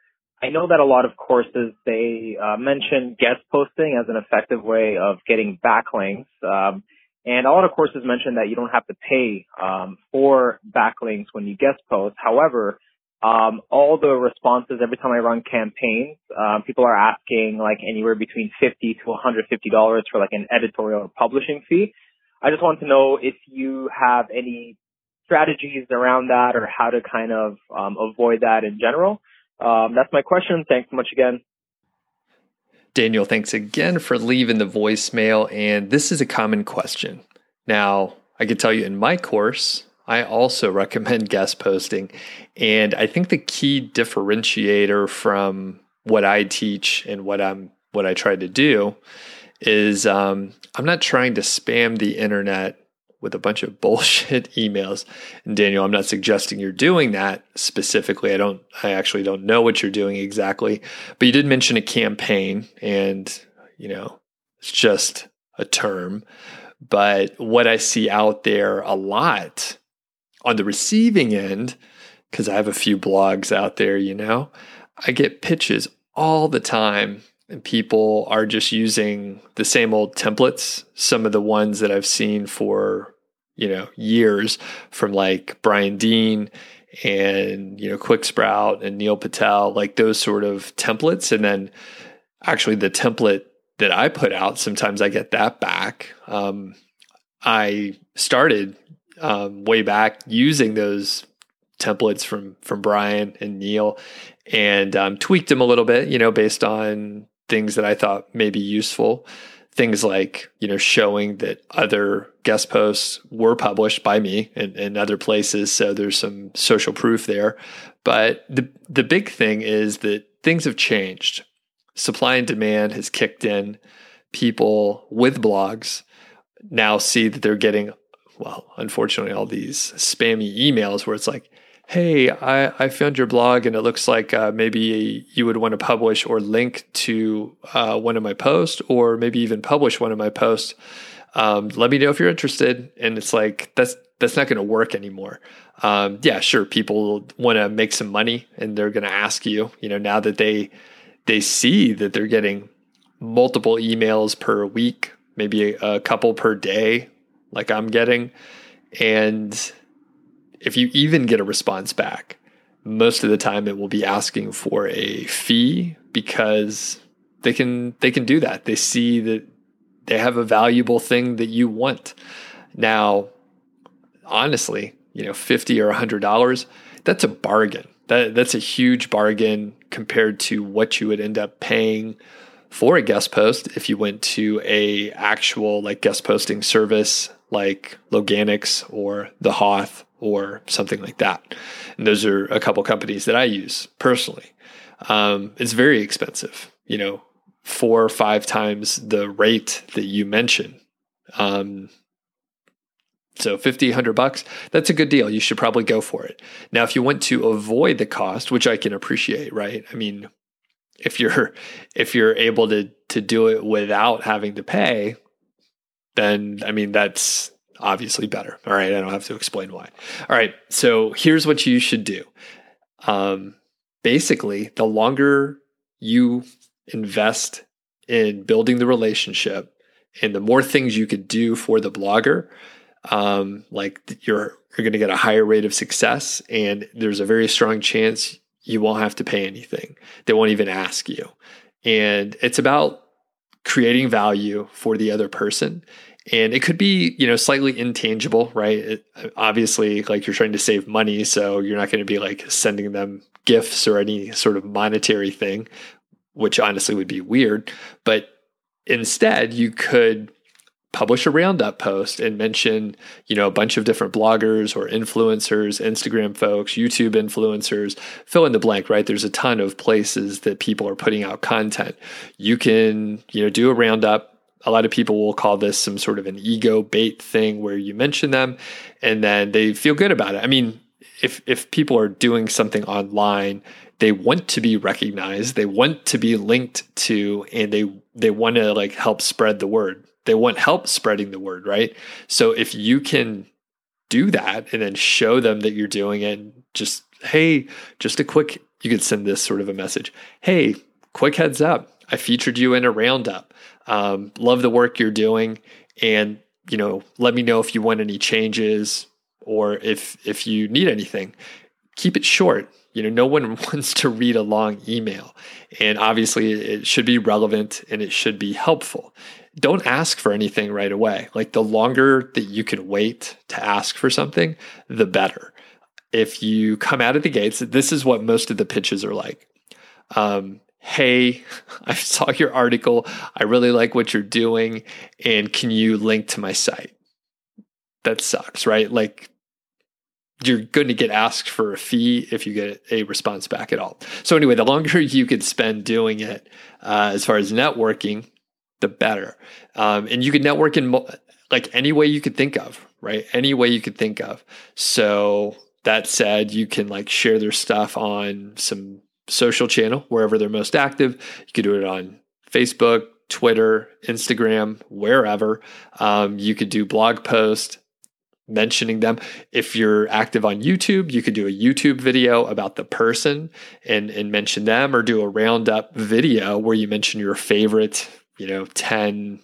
C: I know that a lot of courses, they uh, mention guest posting as an effective way of getting backlinks. Um, and a lot of courses mention that you don't have to pay um, for backlinks when you guest post. However, um, all the responses every time I run campaigns, um, people are asking like anywhere between fifty to one hundred fifty dollars for like an editorial or publishing fee. I just want to know if you have any strategies around that or how to kind of um, avoid that in general. Um, that's my question. Thanks so much again.
A: Daniel, thanks again for leaving the voicemail. And this is a common question. Now, I can tell you in my course, I also recommend guest posting. And I think the key differentiator from what I teach and what I'm what I try to do is um, I'm not trying to spam the internet with a bunch of bullshit emails. And Daniel, I'm not suggesting you're doing that specifically. I don't I actually don't know what you're doing exactly. But you did mention a campaign and you know, it's just a term. But what I see out there a lot on the receiving end, because I have a few blogs out there, you know, I get pitches all the time and people are just using the same old templates. Some of the ones that I've seen for, you know, years from like Brian Dean and, you know, Quick Sprout and Neil Patel, like those sort of templates. And then actually the template that I put out, sometimes I get that back. Um, I started um, way back using those templates from from Brian and Neil and um, tweaked them a little bit, you know, based on things that I thought may be useful. things like you know showing that other guest posts were published by me in, in other places. So there's some social proof there. But the the big thing is that things have changed. Supply and demand has kicked in. People with blogs now see that they're getting well unfortunately all these spammy emails where it's like hey, I, I found your blog and it looks like uh, maybe you would want to publish or link to uh, one of my posts or maybe even publish one of my posts. Um, let me know if you're interested. And it's like, that's, that's not going to work anymore. Um, yeah, sure. People want to make some money and they're going to ask you, you know, now that they, they see that they're getting multiple emails per week, maybe a, a couple per day, like I'm getting. And if you even get a response back, most of the time it will be asking for a fee because they can they can do that. They see that they have a valuable thing that you want. Now, honestly, you know, 50 or 100 dollars, that's a bargain. That that's a huge bargain compared to what you would end up paying for a guest post if you went to a actual like guest posting service like Loganix or The Hoth or something like that. And those are a couple companies that I use personally. Um, it's very expensive, you know, four or five times the rate that you mentioned. Um, so 50, 100 bucks, that's a good deal. You should probably go for it. Now, if you want to avoid the cost, which I can appreciate, right? I mean, if you're if you're able to to do it without having to pay, then I mean that's obviously better. All right, I don't have to explain why. All right, so here's what you should do. Um, basically, the longer you invest in building the relationship, and the more things you could do for the blogger, um, like you're you're going to get a higher rate of success, and there's a very strong chance you won't have to pay anything. They won't even ask you, and it's about creating value for the other person. And it could be you know slightly intangible right? It, obviously like you're trying to save money so you're not going to be like sending them gifts or any sort of monetary thing which honestly would be weird. But instead you could publish a roundup post and mention you know a bunch of different bloggers or influencers instagram folks youtube influencers fill in the blank right there's a ton of places that people are putting out content you can you know do a roundup a lot of people will call this some sort of an ego bait thing where you mention them and then they feel good about it. I mean, if if people are doing something online, they want to be recognized, they want to be linked to and they they want to like help spread the word. They want help spreading the word, right? So if you can do that and then show them that you're doing it, just hey, just a quick you could send this sort of a message. Hey, quick heads up. I featured you in a roundup. Um, love the work you're doing, and you know, let me know if you want any changes or if if you need anything. Keep it short. You know, no one wants to read a long email, and obviously, it should be relevant and it should be helpful. Don't ask for anything right away. Like the longer that you can wait to ask for something, the better. If you come out of the gates, this is what most of the pitches are like. Um, hey, I saw your article. I really like what you're doing. And can you link to my site? That sucks, right? Like, you're going to get asked for a fee if you get a response back at all. So, anyway, the longer you could spend doing it uh, as far as networking, the better. Um, and you could network in mo- like any way you could think of, right? Any way you could think of. So, that said, you can like share their stuff on some social channel, wherever they're most active. You could do it on Facebook, Twitter, Instagram, wherever. Um, you could do blog post mentioning them. If you're active on YouTube, you could do a YouTube video about the person and, and mention them or do a roundup video where you mention your favorite, you know, 10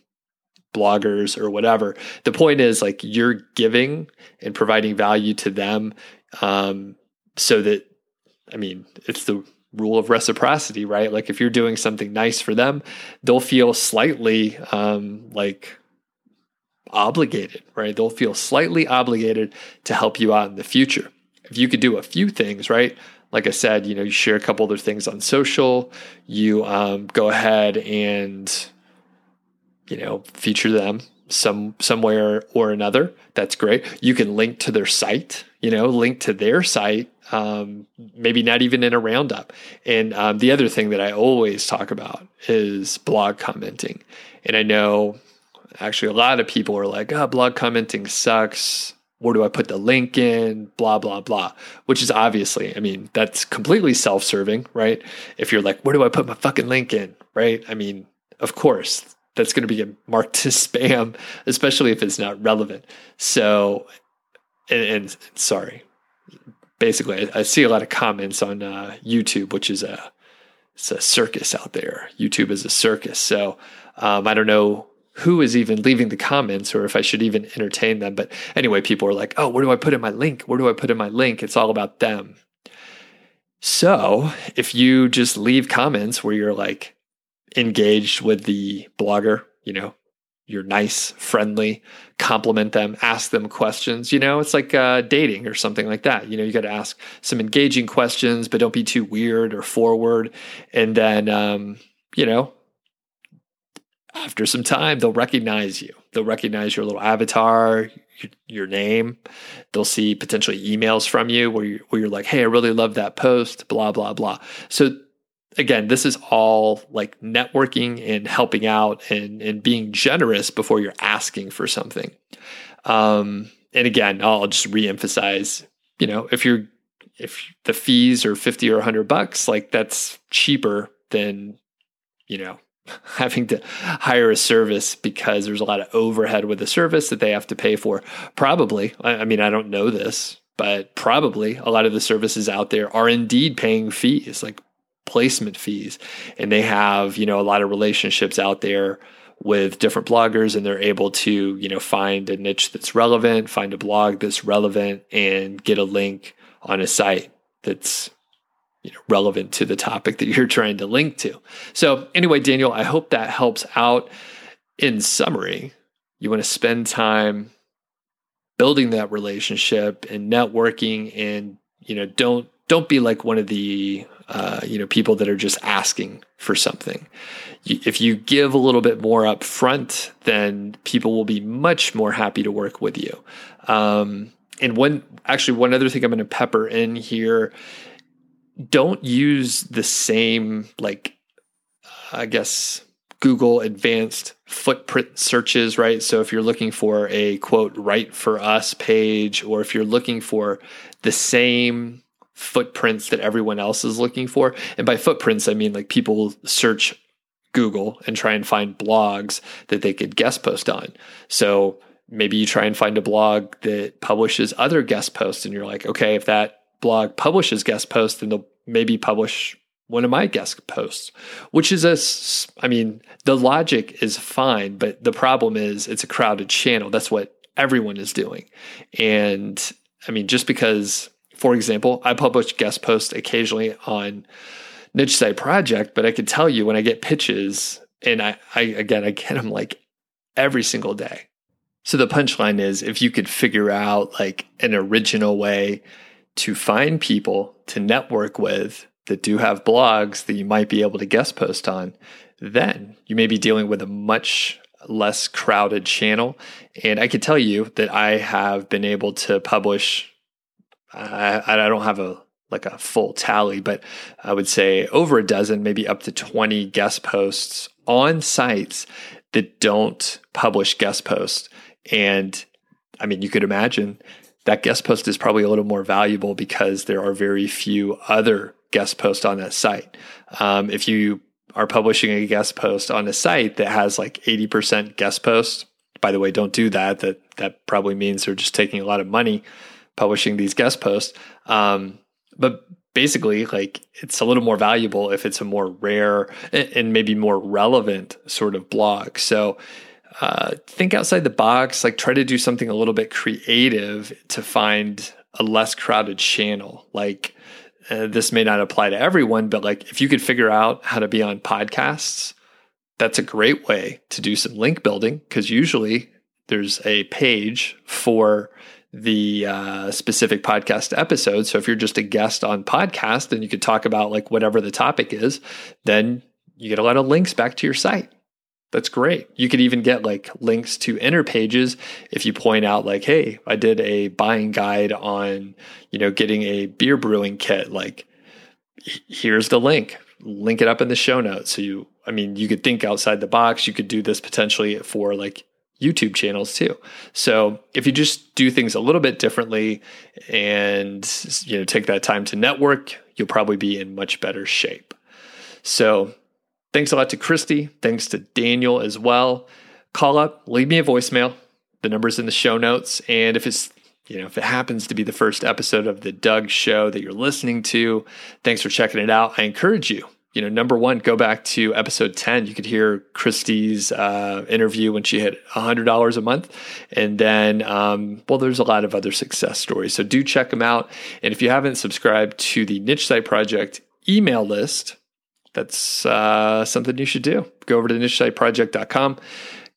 A: bloggers or whatever. The point is like you're giving and providing value to them um, so that, I mean, it's the rule of reciprocity, right? Like if you're doing something nice for them, they'll feel slightly um, like obligated, right? They'll feel slightly obligated to help you out in the future. If you could do a few things, right? Like I said, you know, you share a couple other things on social, you um, go ahead and you know, feature them some somewhere or another. That's great. You can link to their site, you know, link to their site. Um, maybe not even in a roundup. And um, the other thing that I always talk about is blog commenting. And I know actually a lot of people are like, "Oh, blog commenting sucks." Where do I put the link in? Blah, blah, blah. Which is obviously, I mean, that's completely self serving, right? If you're like, where do I put my fucking link in? Right? I mean, of course, that's going to be marked to spam, especially if it's not relevant. So, and, and sorry, basically, I, I, see a lot of comments on uh, YouTube, which is a it's a circus out there. YouTube is a circus. So um, I don't know who is even leaving the comments or if I should even entertain them. But anyway, people are like, oh, where do I put in my link? Where do I put in my link? It's all about them. So if you just leave comments where you're like, engaged with the blogger, you know, you're nice, friendly, compliment them, ask them questions. You know, it's like uh, dating or something like that. You know, you got to ask some engaging questions, but don't be too weird or forward. And then, um, you know, after some time, they'll recognize you. They'll recognize your little avatar, your, name. They'll see potentially emails from you where, you, where you're like, hey, I really love that post, blah, blah, blah. So again, this is all like networking and helping out and, and being generous before you're asking for something. Um, and again, I'll just reemphasize, you know, if you're, if the fees are 50 or 100 bucks, like that's cheaper than, you know, having to hire a service because there's a lot of overhead with the service that they have to pay for. Probably, I mean, I don't know this, but probably a lot of the services out there are indeed paying fees. Like placement fees. And they have, you know, a lot of relationships out there with different bloggers and they're able to, you know, find a niche that's relevant, find a blog that's relevant and get a link on a site that's you know relevant to the topic that you're trying to link to. So anyway, Daniel, I hope that helps out. In summary, you want to spend time building that relationship and networking and you know don't don't be like one of the uh, you know people that are just asking for something. if you give a little bit more up front, then people will be much more happy to work with you. Um, and one actually one other thing I'm going to pepper in here: don't use the same like I guess Google advanced footprint searches, right? So if you're looking for a quote write for us page, or if you're looking for the same footprints that everyone else is looking for. And by footprints, I mean like people search Google and try and find blogs that they could guest post on. So maybe you try and find a blog that publishes other guest posts, and you're like, okay, if that blog publishes guest posts, then they'll maybe publish one of my guest posts, which is a, I mean, the logic is fine, but the problem is it's a crowded channel. That's what everyone is doing. And I mean, just because for example, I publish guest posts occasionally on Niche Site Project, but I could tell you when I get pitches, and I, I again, I get them like every single day. So the punchline is if you could figure out like an original way to find people to network with that do have blogs that you might be able to guest post on, then you may be dealing with a much less crowded channel. And I can tell you that I have been able to publish I, I don't have a like a full tally, but I would say over a dozen, maybe up to 20 guest posts on sites that don't publish guest posts. And I mean, you could imagine that guest post is probably a little more valuable because there are very few other guest posts on that site. Um, if you are publishing a guest post on a site that has like 80% guest posts, by the way, don't do that. That that probably means they're just taking a lot of money publishing these guest posts. Um, but basically, like it's a little more valuable if it's a more rare and maybe more relevant sort of blog. So uh, think outside the box, like try to do something a little bit creative to find a less crowded channel. Like uh, this may not apply to everyone, but like if you could figure out how to be on podcasts, that's a great way to do some link building because usually there's a page for the uh, specific podcast episode. So if you're just a guest on podcast and you could talk about like whatever the topic is, then you get a lot of links back to your site. That's great. You could even get like links to inner pages if you point out like, hey, I did a buying guide on, you know, getting a beer brewing kit. Like, here's the link. Link it up in the show notes. So you, I mean, you could think outside the box. You could do this potentially for like YouTube channels too. So if you just do things a little bit differently and you know take that time to network, you'll probably be in much better shape. So Thanks a lot to Christy. Thanks to Daniel as well. Call up, leave me a voicemail. The number's in the show notes. And if it's you know, if it happens to be the first episode of the Doug show that you're listening to, thanks for checking it out. I encourage you, you know, number one, go back to episode 10. You could hear Christy's uh, interview when she hit $100 a month. And then, um, well, there's a lot of other success stories. So do check them out. And if you haven't subscribed to the Niche Site Project email list, that's uh, something you should do. Go over to nichesiteproject.com,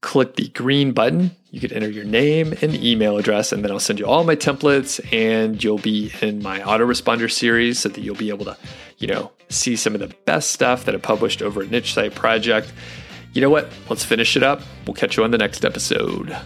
A: click the green button. You can enter your name and email address, and then I'll send you all my templates, and you'll be in my autoresponder series so that you'll be able to, you know, see some of the best stuff that I published over at Niche Site Project. You know what? Let's finish it up. We'll catch you on the next episode.